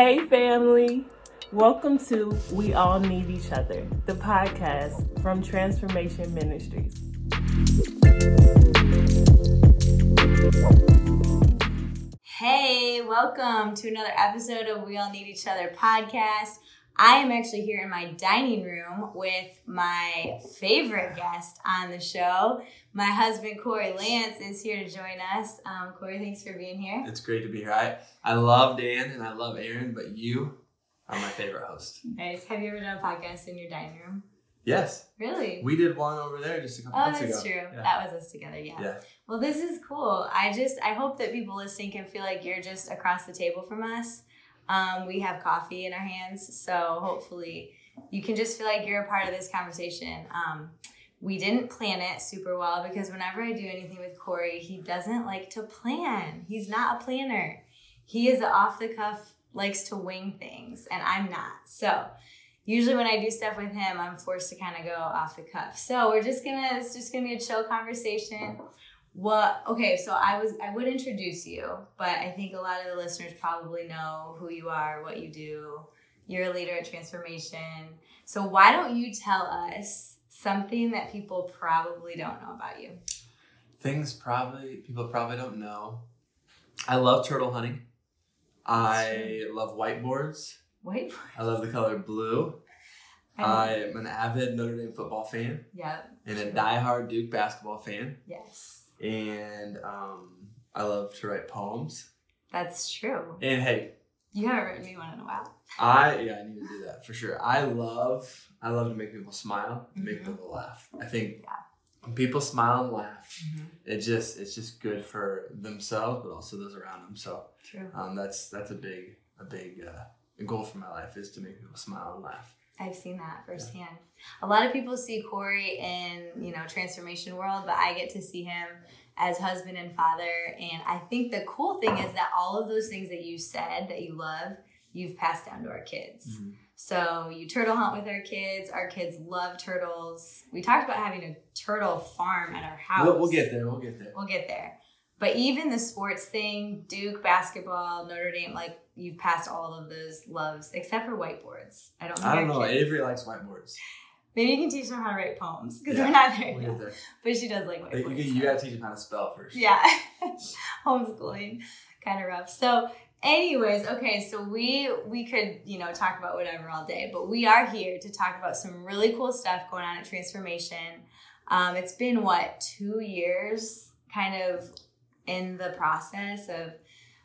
Hey, family. Welcome to We All Need Each Other, the podcast from Transformation Ministries. Hey, welcome to another episode of We All Need Each Other podcast. I am actually here in my dining room with my favorite guest on the show. My husband, Corey Lance, is here to join us. Um, Corey, thanks for being here. It's great to be here. I, I love Dan and I love Aaron, but you are my favorite host. Nice. Have you ever done a podcast in your dining room? Yes. Really? We did one over there just a couple Oh, months that's true. Yeah. That was us together, yeah. Yeah. Well, this is cool. I just, I hope that people listening can feel like you're just across the table from us. Um, we have coffee in our hands, so hopefully you can just feel like you're a part of this conversation. Um, we didn't plan it super well because whenever I do anything with Corey, he doesn't like to plan. He's not a planner. He is off the cuff, likes to wing things, and I'm not. So usually when I do stuff with him, I'm forced to kind of go off the cuff. So we're just gonna it's just gonna be a chill conversation. What okay, so I was I would introduce you, but I think a lot of the listeners probably know who you are, what you do. You're a leader at Transformation. So why don't you tell us something that people probably don't know about you? Things probably people probably don't know. I love turtle hunting. I love whiteboards. Wait. I love the color blue. I- I'm an avid Notre Dame football fan Yep. and a diehard Duke basketball fan. Yes. And um, I love to write poems. That's true. And hey, You haven't written me one in a while. I yeah, I need to do that for sure. I love I love to make people smile, and make people laugh. I think Yeah. when people smile and laugh, it just it's just good for themselves, but also those around them. So True. um, that's that's a big a big uh, goal for my life is to make people smile and laugh. I've seen that firsthand. A lot of people see Corey in, you know, transformation world, but I get to see him as husband and father. And I think the cool thing is that all of those things that you said that you love, you've passed down to our kids. Mhm. So you turtle hunt with our kids. Our kids love turtles. We talked about having a turtle farm at our house. We'll, we'll get there. We'll get there. We'll get there. But even the sports thing, Duke basketball, Notre Dame, like you've passed all of those loves except for whiteboards. I don't. Think I don't know. kids- Avery likes whiteboards. Maybe you can teach them how to write poems because Yeah, we're not there We'll there. But she does like You, whiteboards. you gotta teach them how to spell first. yeah, homeschooling, kind of rough. So, anyways, okay, so we we could you know talk about whatever all day, but we are here to talk about some really cool stuff going on at Transformation. Um, it's been what two years, kind of in the process of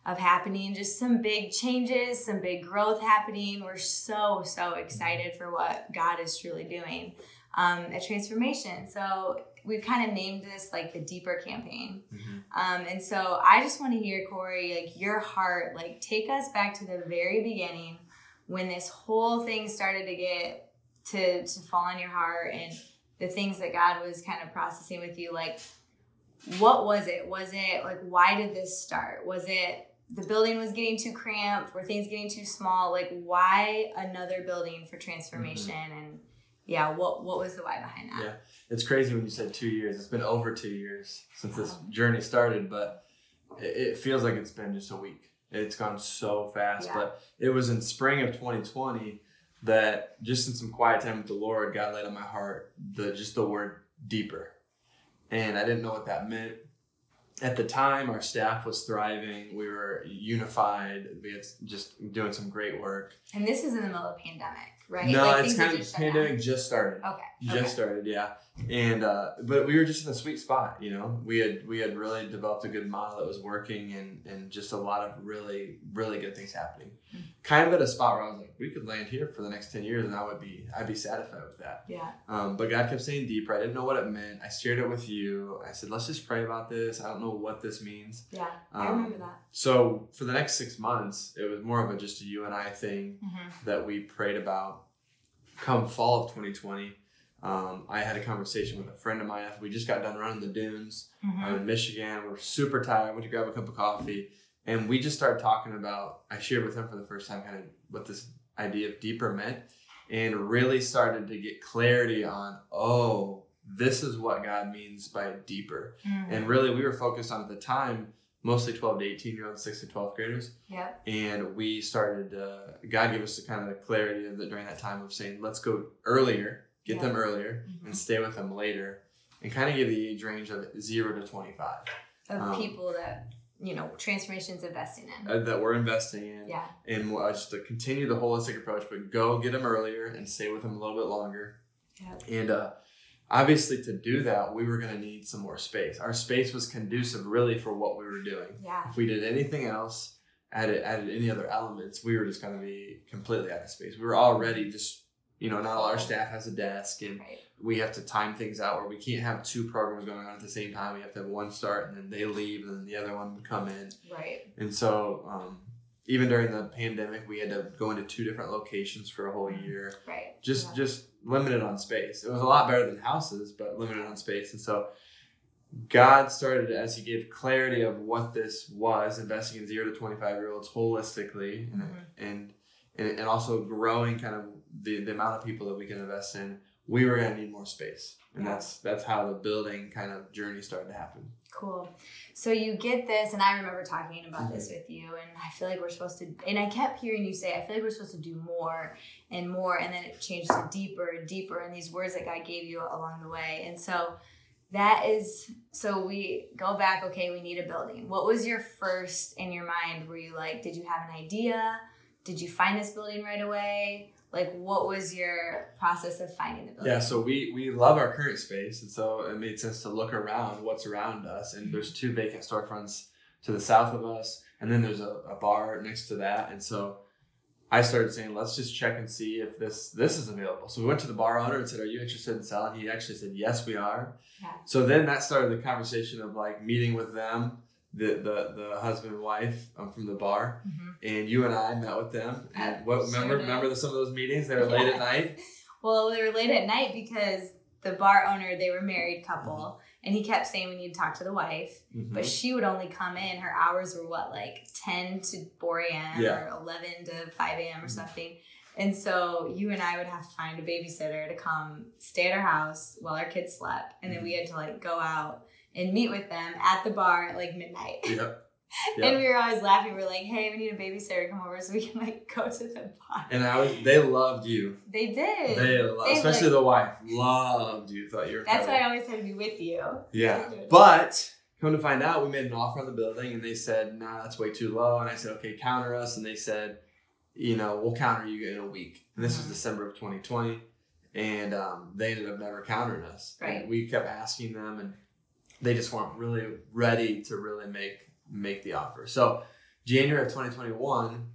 of happening just some big changes some big growth happening. We're so so excited for what god is truly doing um, at transformation. So we've kind of named this like the deeper campaign. Mhm. um, and so i just want to hear corey like your heart like take us back to the very beginning when this whole thing started to get to to fall on your heart and the things that god was kind of processing with you like what was it was it like why did this start was it the building was getting too cramped were things getting too small like why another building for transformation mm-hmm. and yeah what what was the why behind that Yeah. It's crazy when you said two years. It's been over two years since this journey started, but it, it feels like it's been just a week. It's gone so fast. Yeah. But it was in spring of 2020 that just in some quiet time with the Lord, God laid on my heart the just the word deeper. And I didn't know what that meant. At the time, our staff was thriving. We were unified. We had just doing some great work. and this is in the middle of pandemic right No, Like, it's kind of just pandemic just started okay just okay. started yeah and uh but we were just in a sweet spot you know? We had we had really developed a good model that was working and and just a lot of really really good things happening. Mm. kind of at a spot where i was like we could land here for the next 10 years and i would be i'd be satisfied with that. Yeah. Um, but god kept saying deeper. I didn't know what it meant. I shared it with you. I said let's just pray about this. I don't know what this means. Yeah i Um, remember that. so for the next six months it was more of a just a you and i thing hmm that we prayed about come fall of 2020 um, i had a conversation with a friend of mine after we just got done running the dunes hmm i'm in michigan we're super tired went to grab a cup of coffee and we just started talking about i shared with him for the first time kind of what this idea of deeper meant and really started to get clarity on oh this is what god means by deeper Mm-hmm. and really we were focused on at the time mostly 12 to 18 year olds, 6 to 12 graders. Yep. And we started, uh, God gave us the kind of the clarity of the, during that time of saying, let's go earlier, get Yeah. them earlier, Mhm. and stay with them later, and kind of give the age range of 0 to 25 Of Um, people that you know transformations investing in. uh, that we're investing in. yeah. And we'll, uh, just to continue the holistic approach, but go get them earlier and stay with them a little bit longer. And uh, obviously, to do that, we were going to need some more space. Our space was conducive really for what we were doing. Yeah. If we did anything else, added added any other elements, we were just going to be completely out of space. We were already just, you know, not all our staff has a desk, and Right. we have to time things out where we can't have two programs going on at the same time. We have to have one start, and then they leave, and then the other one would come in. Right. And so, um, even during the pandemic, we had to go into two different locations for a whole year Right. just Yeah. just limited on space. It was a lot better than houses, but limited on space. And so God started as He gave clarity of what this was, investing in zero to twenty five year olds holistically, and, Mhm. and and and also growing kind of the, the amount of people that we can invest in. We were going to need more space, and Yeah. that's that's how the building kind of journey started to happen. Cool. So you get this, and I remember talking about this Mm-hmm. with you, and I feel like we're supposed to, and I kept hearing you say, I feel like we're supposed to do more and more, and then it changed to deeper and deeper, and these words that God gave you along the way. And so that is, so we go back, okay, we need a building. What was your first in your mind? Were you like, did you have an idea? Did you find this building right away? Like, what was your process of finding the building? Yeah, so we we love our current space, and so it made sense to look around what's around us. And there's two vacant storefronts to the south of us, and then there's a, a bar next to that. And so I started saying, let's just check and see if this this is available. So we went to the bar owner and said, "Are you interested in selling?" He actually said, "Yes, we are." Yeah. So then that started the conversation of like meeting with them, the the, the husband and wife um, from the bar, Mhm. and you and I met with them. And what remember remember some of those meetings? They were late at night. Well, they were late at night because the bar owner, they were married couple, and he kept saying we need to talk to the wife, Mhm. but she would only come in. Her hours were what, like 10 to 4 a.m. Yeah. or 11 to 5 a.m. or Mhm. something. And so you and I would have to find a babysitter to come stay at our house while our kids slept. And then we had to like go out and meet with them at the bar at like midnight. Yep. And we were always laughing. We're like, hey, we need a babysitter to come over so we can like go to the bar. And I was, they loved you. They did. They, lo- They, especially like- the wife, loved you. Thought you were. That's why I always had to be with you. Yeah, but come to find out, we made an offer on the building, and they said, "Nah, that's way too low." And I said, "Okay, counter us." And they said, "You know, we'll counter you in a week." And this was Mhm. December of 2020, and um, they ended up never countering us. And Right. we kept asking them, and they just weren't really ready to really make make the offer. So January of 2021,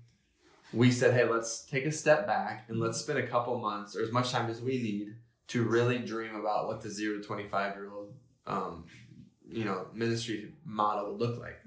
we said, "Hey, let's take a step back and let's spend a couple months or as much time as we need to really dream about what the zero to 25 year old, um, you know, ministry model would look like."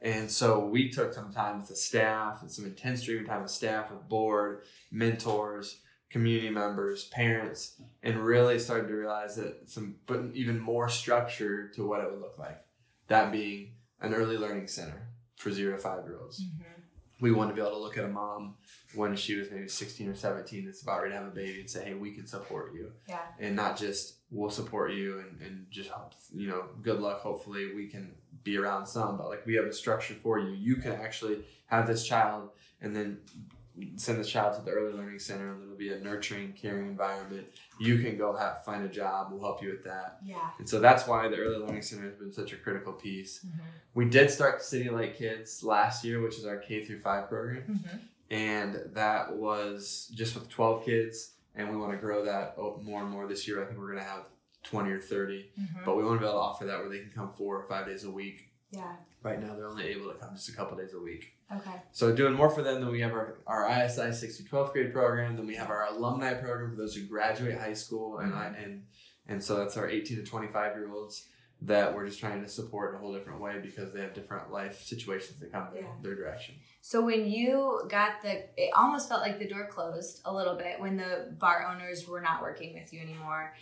And so we took some time with the staff and some intense dreaming time with staff, with board, mentors, community members, parents, and really started to realize that some putting even more structure to what it would look like. That being an early learning center for zero to five year olds. Mm-hmm. We wanted to be able to look at a mom when she was maybe 16 or 17 that's about ready to have a baby and say, hey, we can support you. Yeah. And not just we'll support you and, and just, help, you know, good luck. Hopefully we can be around some, but like we have a structure for you. You can actually have this child and then send this child to the early learning center and it'll be a nurturing, caring environment. You can go have, find a job. We'll help you with that. Yeah. And so that's why the early learning center has been such a critical piece. Mm-hmm. We did start City Light Kids last year, which is our K through five program, mm-hmm. and that was just with 12 kids, and we want to grow that more and more this year. I think we're gonna have 20 or 30, mm-hmm. but we want to be able to offer that where they can come four or five days a week. Yeah. Right now, they're only able to come just a couple days a week. Okay. So doing more for them than we have our, our ISI 6 to 12th grade program. Then we have our alumni program for those who graduate high school, and I mm-hmm. and and so that's our 18 to 25 year olds that we're just trying to support in a whole different way because they have different life situations that come Yeah. their direction. So when you got the, it almost felt like the door closed a little bit when the bar owners were not working with you anymore,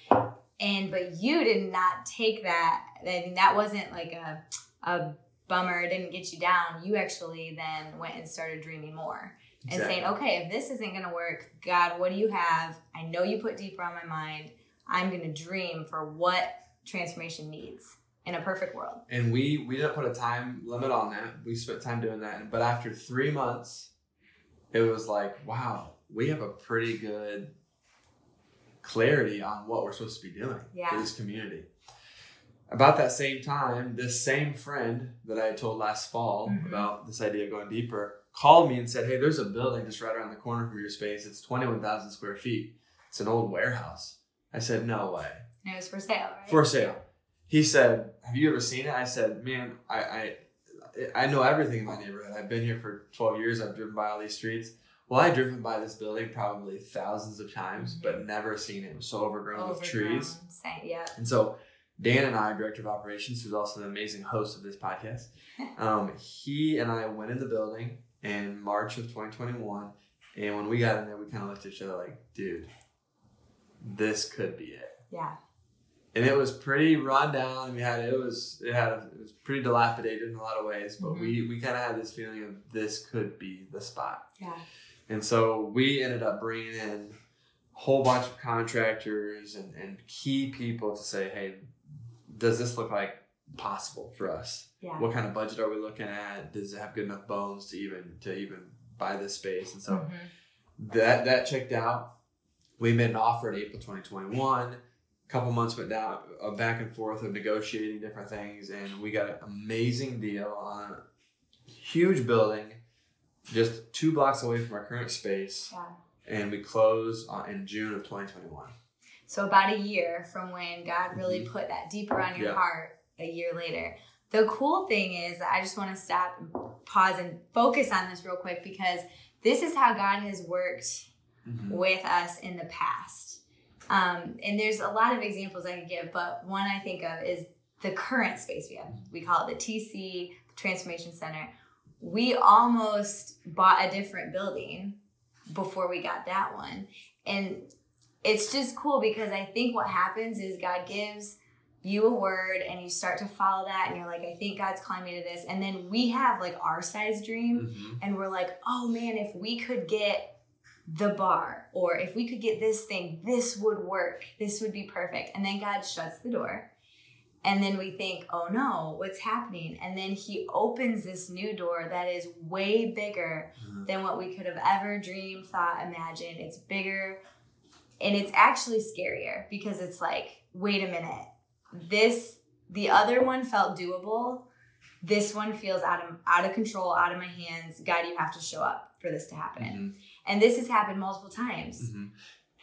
and but you did not take that. I mean, that wasn't like a a bummer. It didn't get you down. You actually then went and started dreaming more and saying, okay, if this isn't going to work, God, what do you have? I know you put deeper on my mind. I'm going to dream for what transformation needs. in a perfect world. And we we didn't put a time limit on that. We spent time doing that. But after three months, it was like, wow, we have a pretty good clarity on what we're supposed to be doing Yeah. for this community. About that same time, this same friend that I had told last fall Mhm. about this idea of going deeper called me and said, Hey, there's a building just right around the corner from your space. It's 21,000 square feet. It's an old warehouse. I said, No way it was for sale, right? for sale. He said, "Have you ever seen it?" I said, "Man, I I, I know everything in my neighborhood. I've been here for twelve years. I've driven by all these streets. Well, I've driven by this building probably thousands of times, but never seen it. It was so overgrown, with trees. Same, yeah. And so, Dan and I, director of operations, who's also an amazing host of this podcast, um, he and I went in the building in March of 2021, and when we got in there, we kind of looked at each other like, "Dude, this could be it." Yeah. and it was pretty run down. We had it was it had it was pretty dilapidated in a lot of ways, but we we kind of had this feeling of this could be the spot. Yeah. And so we ended up bringing in a whole bunch of contractors and, and key people to say, hey, does this look like possible for us? Yeah. What kind of budget are we looking at? Does it have good enough bones to even to even buy this space? And so Mhm. that that checked out. We made an offer in April 2021. A couple months went down, uh, back and forth of negotiating different things, and we got an amazing deal on a huge building, just two blocks away from our current space, Yeah. and we closed on, in June of 2021. So about a year from when God really Mhm. put that deeper on your Yeah. heart a year later. The cool thing is I just want to stop and pause and focus on this real quick because this is how God has worked with us in the past. Um, and there's a lot of examples I could give, but one I think of is the current space we have. We call it the TC, the Transformation Center. We almost bought a different building before we got that one. And it's just cool because I think what happens is God gives you a word and you start to follow that and you're like, I think God's calling me to this. And then we have like our size dream Mhm. and we're like, oh man, if we could get the bar or if we could get this thing, this would work. This would be perfect. And then God shuts the door. And then we think, oh no, what's happening? And then He opens this new door that is way bigger Mhm. than what we could have ever dreamed, thought, imagined. It's bigger and it's actually scarier because it's like, wait a minute, this, the other one felt doable this one feels out of out of control, out of my hands. God, you have to show up for this to happen. Mhm. And this has happened multiple times. Mhm.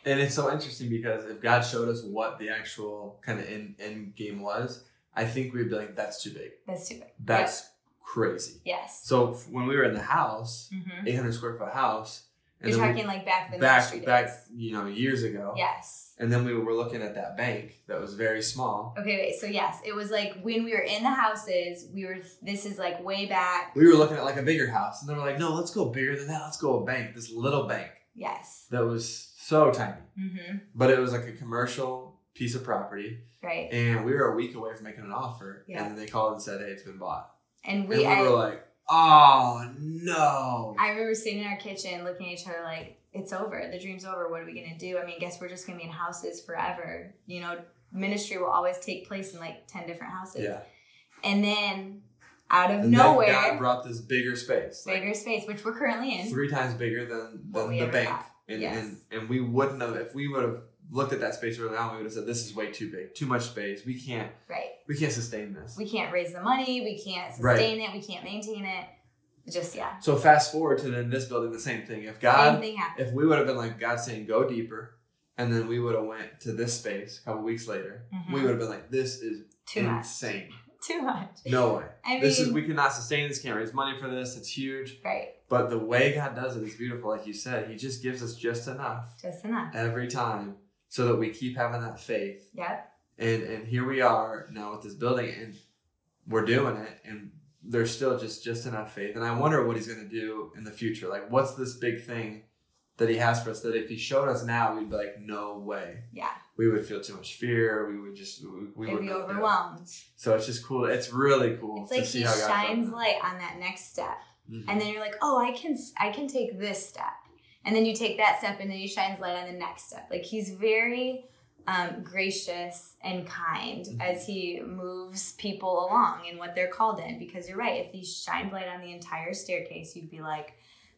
And it's so interesting because if God showed us what the actual kind of end, end game was, I think we'd be like, that's too big. That's too big. That's crazy. Yes. So when we were in the house, hmm 800 square foot house, and You're then we- talking like back in the back back you know years ago, Yes. and then we were looking at that bank that was very small. Okay, wait. So yes, it was like when we were in the houses, we were. This is like way back. We were looking at like a bigger house, and they were like, "No, let's go bigger than that. Let's go a bank. This little bank Yes. that was so tiny, hmm but it was like a commercial piece of property, Right. and we were a week away from making an offer, Yeah. and then they called and said, "Hey, it's been bought." And And we. we I, were like, "Oh no!" I remember sitting in our kitchen looking at each other like, it's over. The dream's over. What are we going to do? I mean, guess we're just going to be in houses forever. You know, ministry will always take place in like 10 different houses. yeah. And then out of And nowhere, God brought this bigger space, like, bigger space, which we're currently in. three times bigger than than the bank. And, Yes. and and we wouldn't have if we would have looked at that space early on, we would have said, This is way too big, too much space. We can't Right. we can't sustain this. We can't raise the money. We can't Right. sustain it. We can't maintain it. Just, yeah. So fast forward to then this building, the same thing. If Same God thing happened. if we would have been like God saying go deeper, and then we would have went to this space a couple weeks later, Mhm. we would have been like, This is Too much. insane. Too much. No way. I mean, this is we cannot sustain this, can't raise money for this, it's huge. right. But the way God does it is beautiful, like you said. He just gives us just enough Just enough. every time so that we keep having that faith. Yep. And and here we are now with this building and we're doing it and there's still just just enough faith. And I wonder what he's gonna do in the future. Like what's this big thing that he has for us that if he showed us now we'd be like, no way. Yeah. We would feel too much fear. We would just we, we would be not do it. overwhelmed. So it's just cool. It's really cool It's like he shines light on that next step. Mhm. and then you're like oh i can i can take this step and then you take that step and then he shines light on the next step like he's very um, gracious and kind Mhm. as he moves people along in what they're called in. Because you're right, if he shined light on the entire staircase, you'd be like,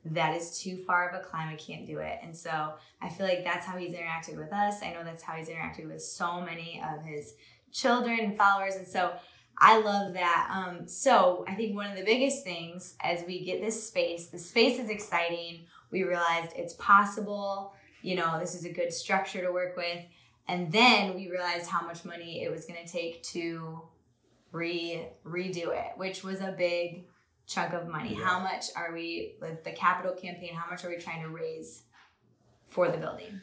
that is too far of a climb. I can't do it. And so I feel like that's how he's interacted with us. I know that's how he's interacted with so many of his children and followers. And so I love that. Um, so I think one of the biggest things as we get this space, the space is exciting. We realized it's possible. You know, this is a good structure to work with. And then we realized how much money it was going to take to re redo it, which was a big chunk of money. Yeah. How much are we with the capital campaign? How much are we trying to raise for the building?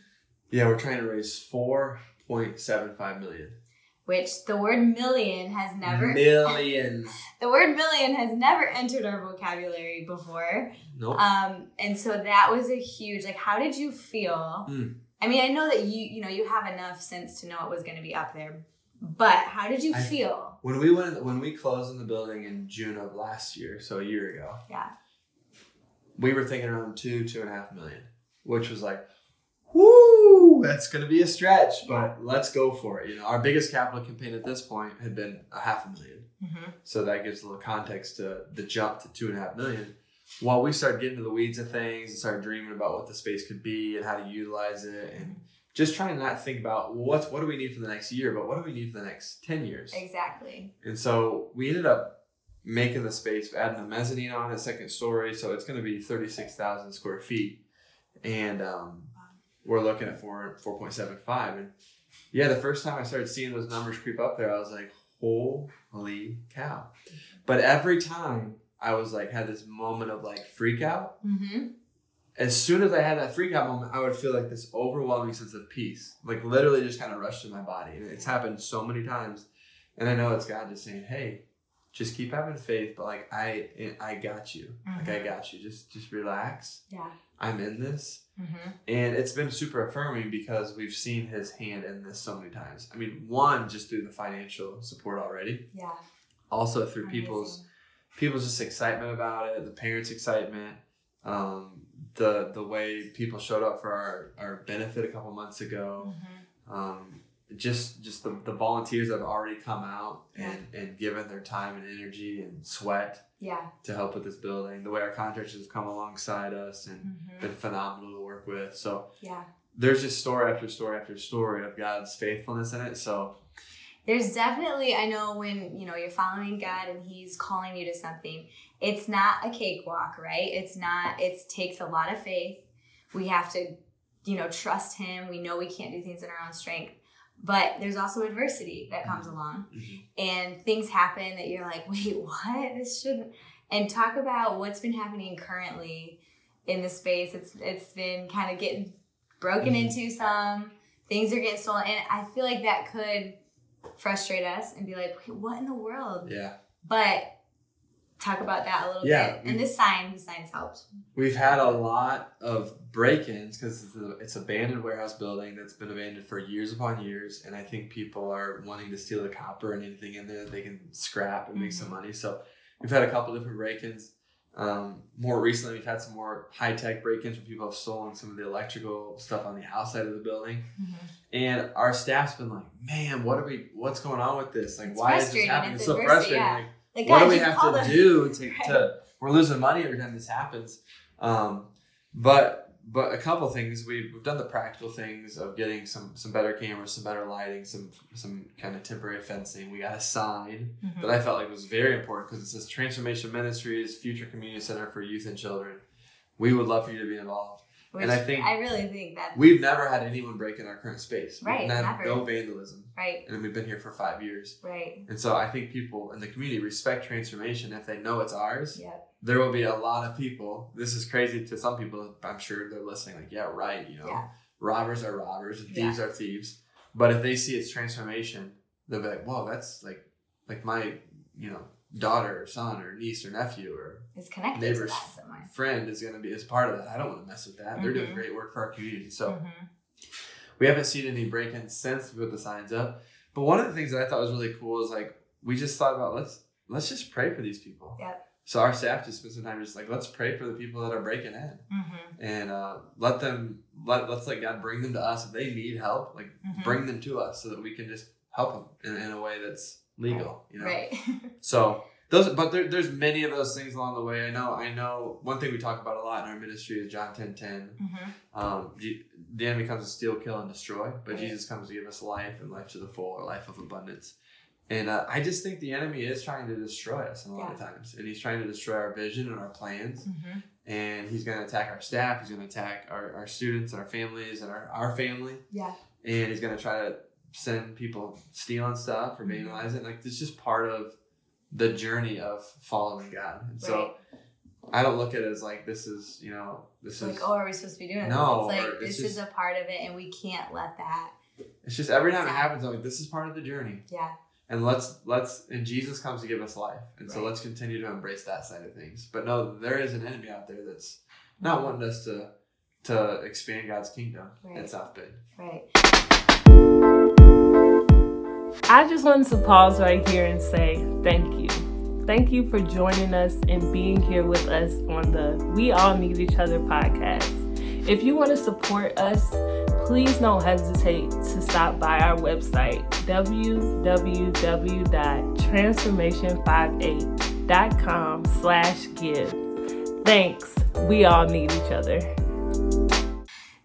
Yeah, we're trying to raise four point seven five million. Which the word million has never million. the word million has never entered our vocabulary before. Nope. Um, and so that was a huge like how did you feel? Mm. I mean, I know that you you know you have enough sense to know it was going to be up there, but how did you I- feel? When we went, when we closed on the building in June of last year, so a year ago, Yeah. we were thinking around two, two and a half million, which was like, whoo, that's gonna be a stretch, but let's go for it. You know, our biggest capital campaign at this point had been a half a million, Mm-hmm. so that gives a little context to the jump to two and a half million. While we started getting to the weeds of things and started dreaming about what the space could be and how to utilize it, and just trying to not think about well, what's what do we need for the next year, but what do we need for the next ten years. Exactly. And so we ended up making the space, adding a mezzanine on a second story. So it's going to be 36,000 square feet. And um, we're looking at 4, 4.75. And yeah, the first time I started seeing those numbers creep up there, I was like, holy cow. But every time I was like, had this moment of like freak out. Mm-hmm. As soon as I had that freak out moment, I would feel like this overwhelming sense of peace. Like literally just kind of rushed through my body. And it's happened so many times. And I know it's God just saying, hey, just keep having faith, but like I I got you. Like I got you. Just just relax. Yeah. I'm in this. Mm-hmm. And it's been super affirming because we've seen his hand in this so many times. I mean, one, just through the financial support already. Yeah. Also through people's people's just excitement about it, the parents' excitement, um, the the way people showed up for our, our benefit a couple months ago. Mm-hmm. Um, just just the, the volunteers that have already come out and, and given their time and energy and sweat Yeah. to help with this building. The way our contractors have come alongside us and Mm-hmm. been phenomenal to work with. So Yeah. there's just story after story after story of God's faithfulness in it. So There's definitely, I know when, you know, you're following God and he's calling you to something, it's not a cakewalk, right? It's not, it takes a lot of faith. We have to, you know, trust him. We know we can't do things in our own strength. But there's also adversity that comes along Mhm. and things happen that you're like, wait, what? This shouldn't. And talk about what's been happening currently in the space. It's it's been kind of getting broken Mhm. into some. Things are getting stolen, and I feel like that could frustrate us and be like, wait, what in the world? yeah, But talk about that a little Yeah, bit. And this sign, the signs helped. we've had a lot of break-ins because it's, a, it's abandoned warehouse building that's been abandoned for years upon years, and I think people are wanting to steal the copper and anything in there that they can scrap and make some money. So we've had a couple different break-ins. Um, more recently, we've had some more high-tech break-ins where people have stolen some of the electrical stuff on the outside of the building. And our staff's been like, man, what are we? What's going on with this? Like, It's why is this happening? It's It's so frustrating. yeah. Like, Like, what God, do we have to us- do to, Right. to? We're losing money every time this happens. Um, but but a couple things we've, we've done the practical things of getting some some better cameras, some better lighting, some some kind of temporary fencing. We got a sign Mhm. that I felt like was very important because it says Transformation Ministries Future Community Center for Youth and Children. We would love for you to be involved. Which and I think- I really think that We've never had anyone break in our current space. Right, We've had no vandalism, right, and we've been here for five years. right, And so I think people in the community respect transformation if they know it's ours. yep, There will be a lot of people. This is crazy to some people. I'm sure they're listening. Like, yeah, right. You know, Yeah. robbers are robbers and Yeah. thieves are thieves. But if they see its transformation, they'll be like, "Whoa, that's like, like my, you know, daughter or son or niece or nephew or it's connected Neighbors. To that somewhere. friend is going to be as part of that. I don't want to mess with that. They're doing Mhm. great work for our community. So Mhm. we haven't seen any break-ins since we put the signs up. But one of the things that I thought was really cool is like we just thought about let's let's just pray for these people. Yep. So our staff just spends some time just like let's pray for the people that are breaking in Mm-hmm. and uh, let them let let's let God bring them to us if they need help. Like Mm-hmm. bring them to us so that we can just help them in, in a way that's legal. You know. Right. So those, but there, there's many of those things along the way. I know, I know. One thing we talk about a lot in our ministry is John ten ten. mm-hmm. Um, the enemy comes to steal, kill, and destroy, but Right. Jesus comes to give us life and life to the full, or life of abundance. And uh, I just think the enemy is trying to destroy us a lot of times, and he's trying to destroy our vision and our plans. Mm-hmm. And he's going to attack our staff. He's going to attack our, our students and our families and our, our family. Yeah. And he's going to try to send people stealing stuff or vandalizing. Like it's just part of the journey of following God. And so I don't look at it as like this is you know this It's is like, oh, are we supposed to be doing No, this? It's like it's this is a part of it, and we can't let that. it's just every time it happens I'm like this is part of the journey Yeah. and let's let's and Jesus comes to give us life and so let's continue to embrace that side of things. But no, there is an enemy out there that's not wanting us to to expand God's kingdom Right. South Bend. Right. I just wanted to pause right here and say thank you. Thank you for joining us and being here with us on the We All Need Each Other podcast. If you want to support us, please don't hesitate to stop by our website, www.transformation58.com slash give. Thanks. We all need each other.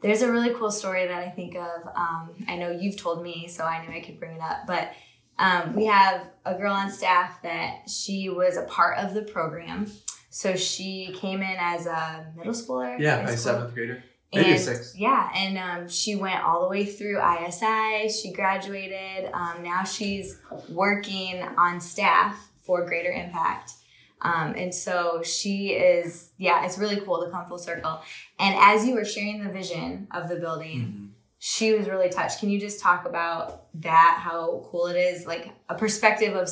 There's a really cool story that I think of. Um, I know you've told me, so I knew I could bring it up. But um, we have a girl on staff that she was a part of the program. So she came in as a middle schooler. Yeah, school. seventh grader. Maybe And- sixth. Yeah, and um, she went all the way through ISI. She graduated. Um, now she's working on staff for Greater Impact. Um, and so she is, yeah, it's really cool to come full circle. And as you were sharing the vision of the building, Mhm. she was really touched. Can you just talk about that? How cool it is? Like a perspective of,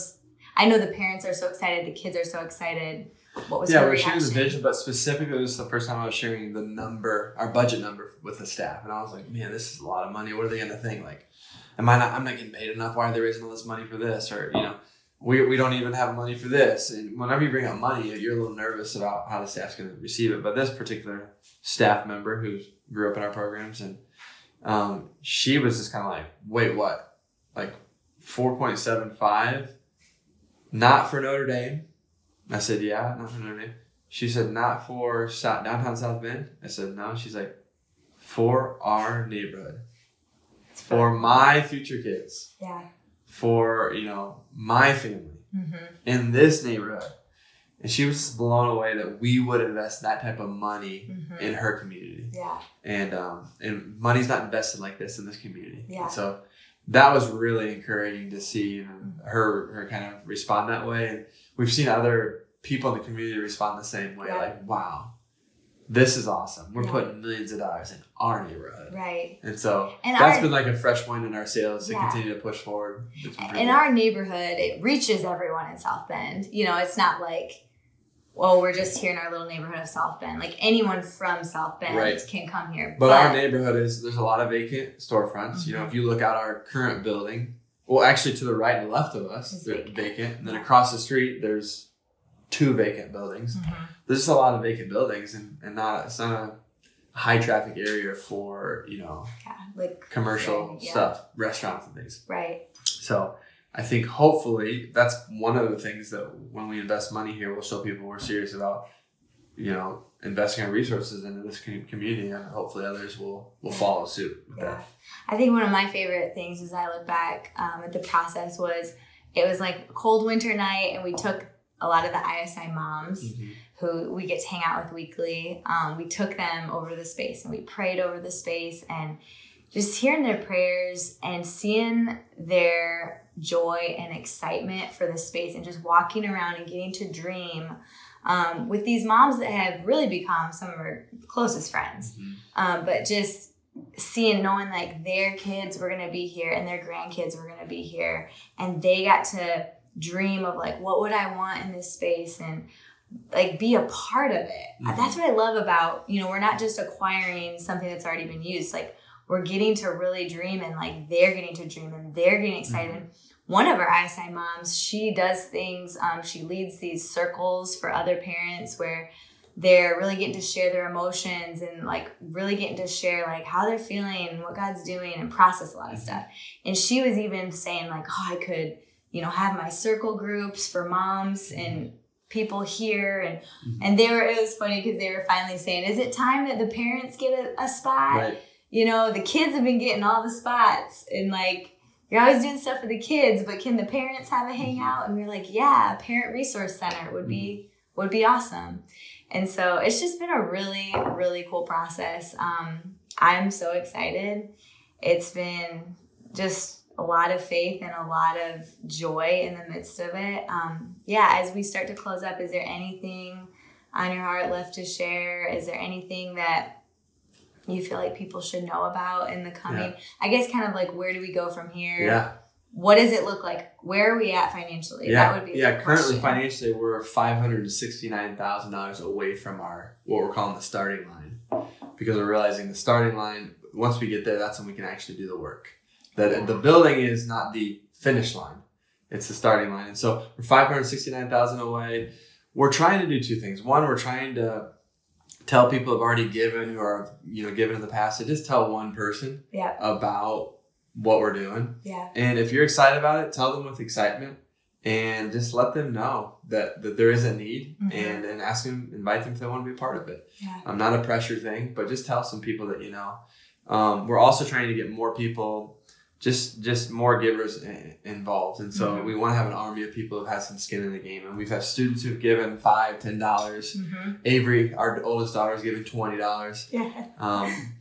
I know the parents are so excited, the kids are so excited. What was Yeah, we're sharing the vision, but specifically, this is the first time I was sharing the number, our budget number with the staff, and I was like, "Man, this is a lot of money. What are they going to think? Like, am I not? I'm not getting paid enough. Why are they raising all this money for this? Or you know, we, we don't even have money for this. And whenever you bring up money, you're a little nervous about how the staff's going to receive it. But this particular staff member who grew up in our programs, and um, she was just kind of like, "Wait, what? Like, four point seven five? Not for Notre Dame." I said, yeah, not for Notre Dame. She said, not for South, downtown South Bend. I said, no. She's like, for our neighborhood, for my future kids, Yeah. For, you know, my family hmm in this neighborhood. And she was blown away that we would invest that type of money hmm in her community. Yeah. And, um, and money's not invested like this in this community. Yeah. And so that was really encouraging to see her, her kind of respond that way. And we've seen other people in the community respond the same way. Yeah. Like, wow, this is awesome. We're Yeah. putting millions of dollars in our neighborhood. Right. And so And that's our been like a fresh point in our sails to Yeah. continue to push forward. It's been pretty in good. our neighborhood, it reaches everyone in South Bend. You know, it's not like, well, we're just here in our little neighborhood of South Bend. Like anyone from South Bend Right. can come here. But our neighborhood is there's a lot of vacant storefronts. You know, Mhm. if you look out our current building, well, actually to the right and left of us, It's they're vacant. vacant. And then across the street, there's two vacant buildings. Mhm. There's just a lot of vacant buildings, and, and not it's not a high traffic area for you know yeah, like commercial Yeah. stuff, restaurants and things. Right. So I think hopefully that's one of the things that when we invest money here, we'll show people we're serious about, you know, investing our resources into this community, and hopefully others will will follow suit with Yeah. that. I think one of my favorite things as I look back um, at the process was it was like a cold winter night, and we took a lot of the ISI moms Mhm. who we get to hang out with weekly. Um, we took them over the space and we prayed over the space and just hearing their prayers and seeing their joy and excitement for the space and just walking around and getting to dream um, with these moms that have really become some of our closest friends. Mhm. Um, but just seeing, knowing like their kids were going to be here and their grandkids were going to be here and they got to dream of like, what would I want in this space? And like be a part of it. Mhm. That's what I love about, you know, we're not just acquiring something that's already been used. Like we're getting to really dream and like they're getting to dream and they're getting excited. one of our ISI moms, she does things, um, she leads these circles for other parents where they're really getting to share their emotions and like really getting to share like how they're feeling and what God's doing and process a lot of stuff. And she was even saying like, oh, I could, you know, have my circle groups for moms and people here and Mhm. and they were it was funny because they were finally saying, is it time that the parents get a, a spot? Right. you know, the kids have been getting all the spots and like you're always doing stuff for the kids, but can the parents have a hangout? And we're like, yeah, parent resource center would be would be awesome. And so it's just been a really, really cool process. Um, I'm so excited. It's been just a lot of faith and a lot of joy in the midst of it. Um, yeah, as we start to close up, is there anything on your heart left to share? Is there anything that you feel like people should know about in the coming? I guess kind of like where do we go from here? Yeah. What does it look like? Where are we at financially? Yeah. That would be yeah. Currently, question. financially, we're five hundred and sixty-nine thousand dollars away from our what we're calling the starting line, because we're realizing the starting line. Once we get there, that's when we can actually do the work. That the building is not the finish line; it's the starting line. And so we're five hundred sixty-nine thousand away. We're trying to do two things. One, we're trying to tell people who've already given, who are you know given in the past, to just tell one person Yeah. about what we're doing. Yeah. And if you're excited about it, tell them with excitement and just let them know that, that there is a need Mhm. and, and ask them, invite them if they want to be a part of it. Yeah. Um, not a pressure thing, but just tell some people that you know. Um, we're also trying to get more people, just just more givers involved, and so Mhm. we want to have an army of people who've some skin in the game. And we've had students who've given five, ten dollars. Mm-hmm. Avery, our oldest daughter, is giving twenty dollars. Yeah. Um,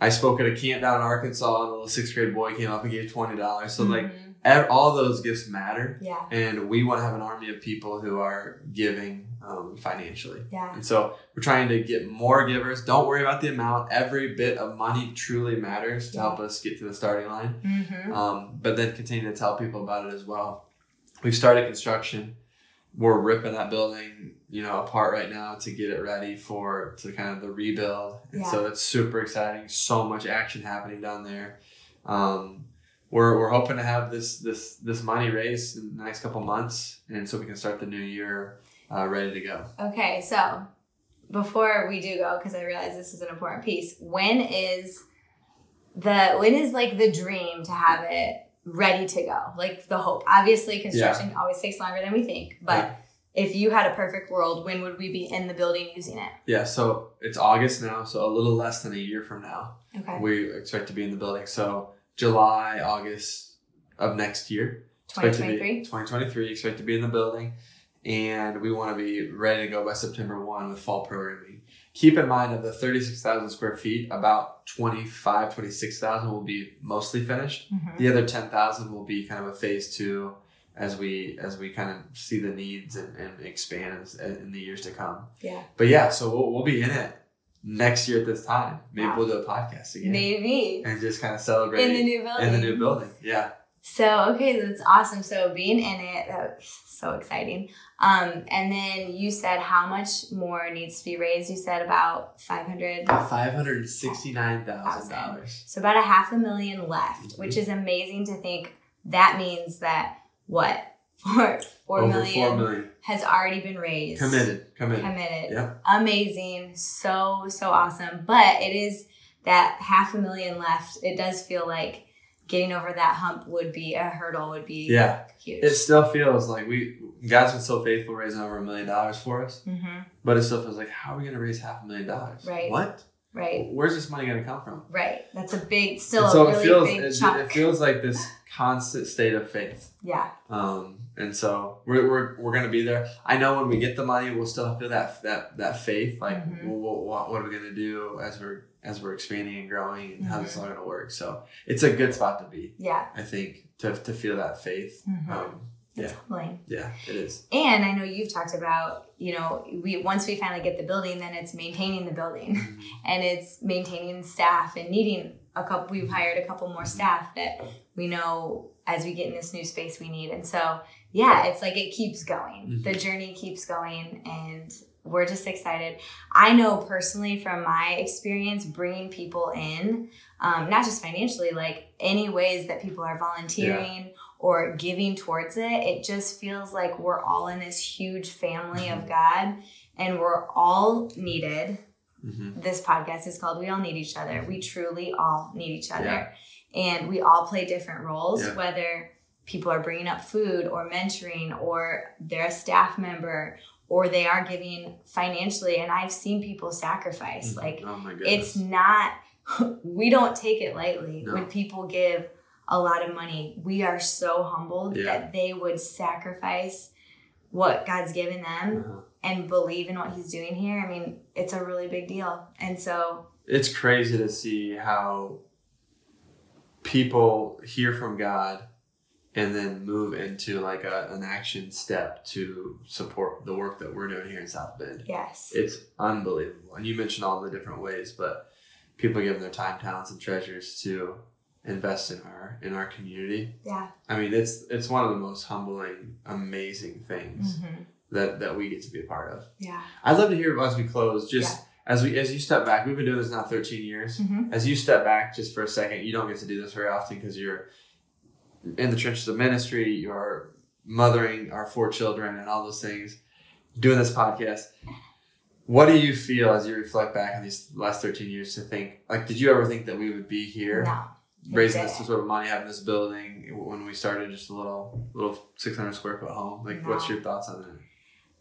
I spoke at a camp down in Arkansas, and a little sixth grade boy came up and gave twenty dollars. So like Mhm. ev- all those gifts matter, Yeah. and we want to have an army of people who are giving um, financially. Yeah. And so we're trying to get more givers. Don't worry about the amount. Every bit of money truly matters to Yeah. help us get to the starting line. Mm-hmm. Um, but then continue to tell people about it as well. We've started construction. We're ripping that building, you know, apart right now to get it ready for to kind of the rebuild. And Yeah. so it's super exciting. So much action happening down there. Um, we're, we're hoping to have this this this money raised in the next couple months, and so we can start the new year uh, ready to go. Okay, so before we do go, because I realize this is an important piece, when is the when is like the dream to have it ready to go? Like the hope. Obviously, construction always takes longer than we think, but Yeah. if you had a perfect world, when would we be in the building using it? Yeah, so it's August now, so a little less than a year from now. Okay, we expect to be in the building. So July, August of next year. Expect to be- 2023. 2023, expect to be in the building. And we want to be ready to go by September 1 with fall programming. Keep in mind of the 36,000 square feet, about 25, 26,000 will be mostly finished. Mhm. The other 10,000 will be kind of a phase two as we as we kind of see the needs and, and expand in, in the years to come. Yeah, But yeah, so we'll, we'll be in it next year at this time. Maybe Wow. we'll do a podcast again maybe and just kind of celebrate in the new building. in the new building. Yeah. So okay, that's awesome. So being in it, that was so exciting. Um, and then you said how much more needs to be raised? You said about five hundred. Five hundred and sixty nine thousand dollars. So about a half a million left, which is amazing to think. That means that what four four Over million four million. has already been raised. Committed. Committed. Committed. Yeah. Amazing. So so awesome. But it is that half a million left. It does feel like getting over that hump would be a hurdle. Would be Yeah. huge. It still feels like we God's been so faithful raising over a million dollars for us. hmm But it still feels like how are we gonna raise half a million dollars? Right. What? Right. Where's this money gonna come from? Right. That's a big, still And so a it feels big it, chunk. it feels like this constant state of faith. yeah. Um, and so we're, we're, we're gonna be there. I know when we get the money, we'll still feel that that that faith. Like, Mhm. well, what, what, what are we gonna do as we're as we're expanding and growing, and how this is Mhm. all gonna work? So it's a good spot to be. Yeah. I think to, to feel that faith. Mhm. Um, It's humbling. yeah, it is. And I know you've talked about, you know, we once we finally get the building, then it's maintaining the building and it's maintaining staff and needing a couple. We've hired a couple more staff that we know as we get in this new space we need. And so, yeah, it's like it keeps going. Mhm. The journey keeps going, and we're just excited. I know personally from my experience bringing people in, um, not just financially, like any ways that people are volunteering or giving towards it, it just feels like we're all in this huge family of God and we're all needed. Mhm. This podcast is called We All Need Each Other. We truly all need each other. Yeah. And we all play different roles, Yeah. whether people are bringing up food or mentoring or they're a staff member or they are giving financially. And I've seen people sacrifice. Like, oh it's not we don't take it lightly No. when people give a lot of money we are so humbled Yeah. that they would sacrifice what god's given them Uh-huh. and believe in what he's doing here i mean it's a really big deal and so it's crazy to see how people hear from God and then move into like a, an action step to support the work that we're doing here in South Bend. yes It's unbelievable. And you mentioned all the different ways, but people giving their time, talents, and treasures to invest in our in our community. yeah I mean, it's it's one of the most humbling, amazing things Mhm. that that we get to be a part of. yeah I'd love to hear it as we close, just Yeah. as we as you step back. We've been doing this now 13 years. Mhm. As you step back just for a second, you don't get to do this very often because you're in the trenches of ministry. You're mothering our four children and all those things. Doing this podcast. What do you feel as you reflect back on these last 13 years to think like did you ever think that we would be here no raising this sort of money having this building when we started just a little little 600 square foot home like what's your thoughts on that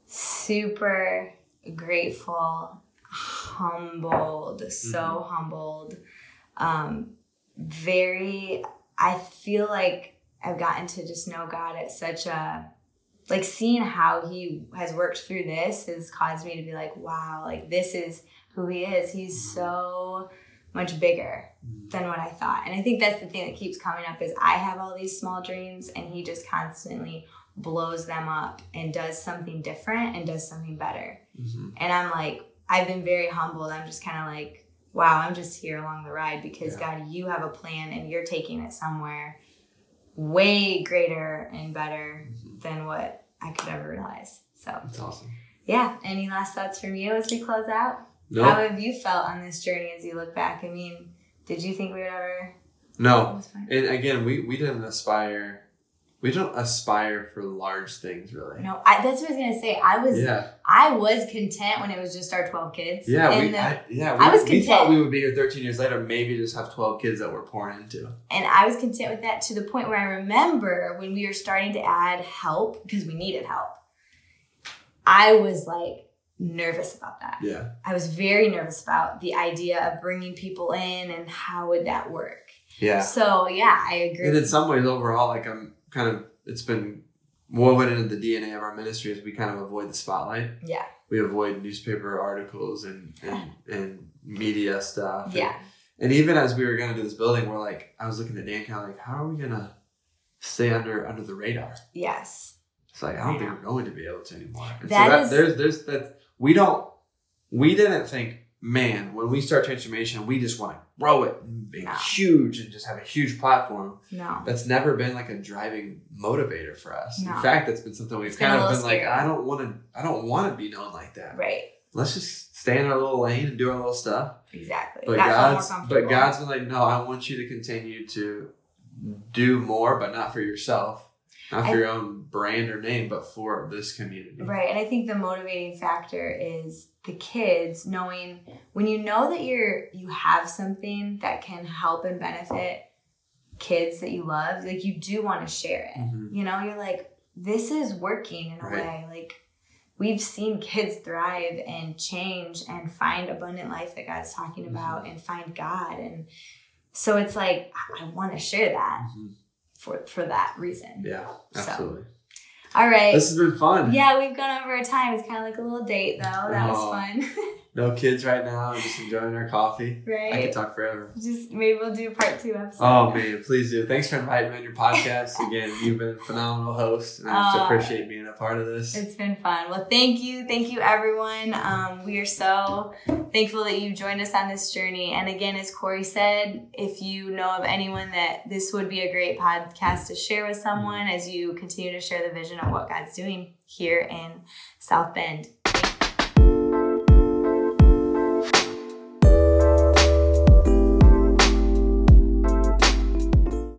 super grateful, humbled, so Mm-hmm. humbled. Um, very, I feel like I've gotten to just know God at such a, like seeing how He has worked through this has caused me to be like, wow, like this is who He is. He's Mhm. so much bigger than what I thought. And I think that's the thing that keeps coming up is I have all these small dreams and he just constantly blows them up and does something different and does something better. Mhm. And I'm like, I've been very humbled. I'm just kind of like, wow, I'm just here along the ride because Yeah. God, you have a plan and you're taking it somewhere way greater and better Mhm. than what I could ever realize. So, that's awesome yeah. Any last thoughts from you as we close out? no How have you felt on this journey as you look back? I mean, did you think we would ever? no And again, we, we didn't aspire, we don't aspire for large things really. No, I, that's what I was gonna say. I was, Yeah, I was content when it was just our twelve kids. yeah, and we, the- I, yeah, we, I was content. we thought we would be here 13 years later, maybe just have 12 kids that we're pouring into. and I was content with that to the point where I remember when we were starting to add help because we needed help. I was like nervous about that. Yeah, I was very nervous about the idea of bringing people in and how would that work. yeah. So yeah, I agree. And in some ways, overall, like I'm kind of, it's been woven into the DNA of our ministry as we kind of avoid the spotlight. yeah, We avoid newspaper articles and, and, and media stuff. And- yeah, And even as we were gonna do this building, we're like, I was looking at Dan, kind of like, how are we gonna stay under under the radar? yes, It's like I don't I think we're going to be able to anymore. And That so that, is- there's there's that we don't we didn't think, man, when we start transformation, we just want to grow it and be No. huge and just have a huge platform. no, That's never been like a driving motivator for us. No. In fact, that's been something we've It's kind of been little like. I don't want to I don't want to be known like that. right, Let's just stay in our little lane and do our little stuff. exactly. But God's but God's been like, no, I want you to continue to do more, but not for yourself, not for I- your own brand or name, but for this community. Right. And I think the motivating factor is the kids knowing when you know that you're you have something that can help and benefit kids that you love, like you do want to share it. Mhm. You know, you're like, this is working in a Right. way. Like we've seen kids thrive and change and find abundant life that God's talking about and find God. And so it's like I, I want to share that Mhm. For for that reason. Yeah, So. absolutely. All right. This has been fun. Yeah, we've gone over our time. It's kind of like a little date, though. That was Oh. fun, No kids right now. Just enjoying our coffee. Right. I could talk forever. Just maybe we'll do a part two episode. Oh man, please do. Thanks for inviting me on your podcast. Again, you've been a phenomenal host, and I just Uh, appreciate being a part of this. It's been fun. Well, thank you, thank you, everyone. Um, we are so thankful that you joined us on this journey. And again, as Corey said, if you know of anyone that this would be a great podcast to share with someone as you continue to share the vision of what God's doing here in South Bend.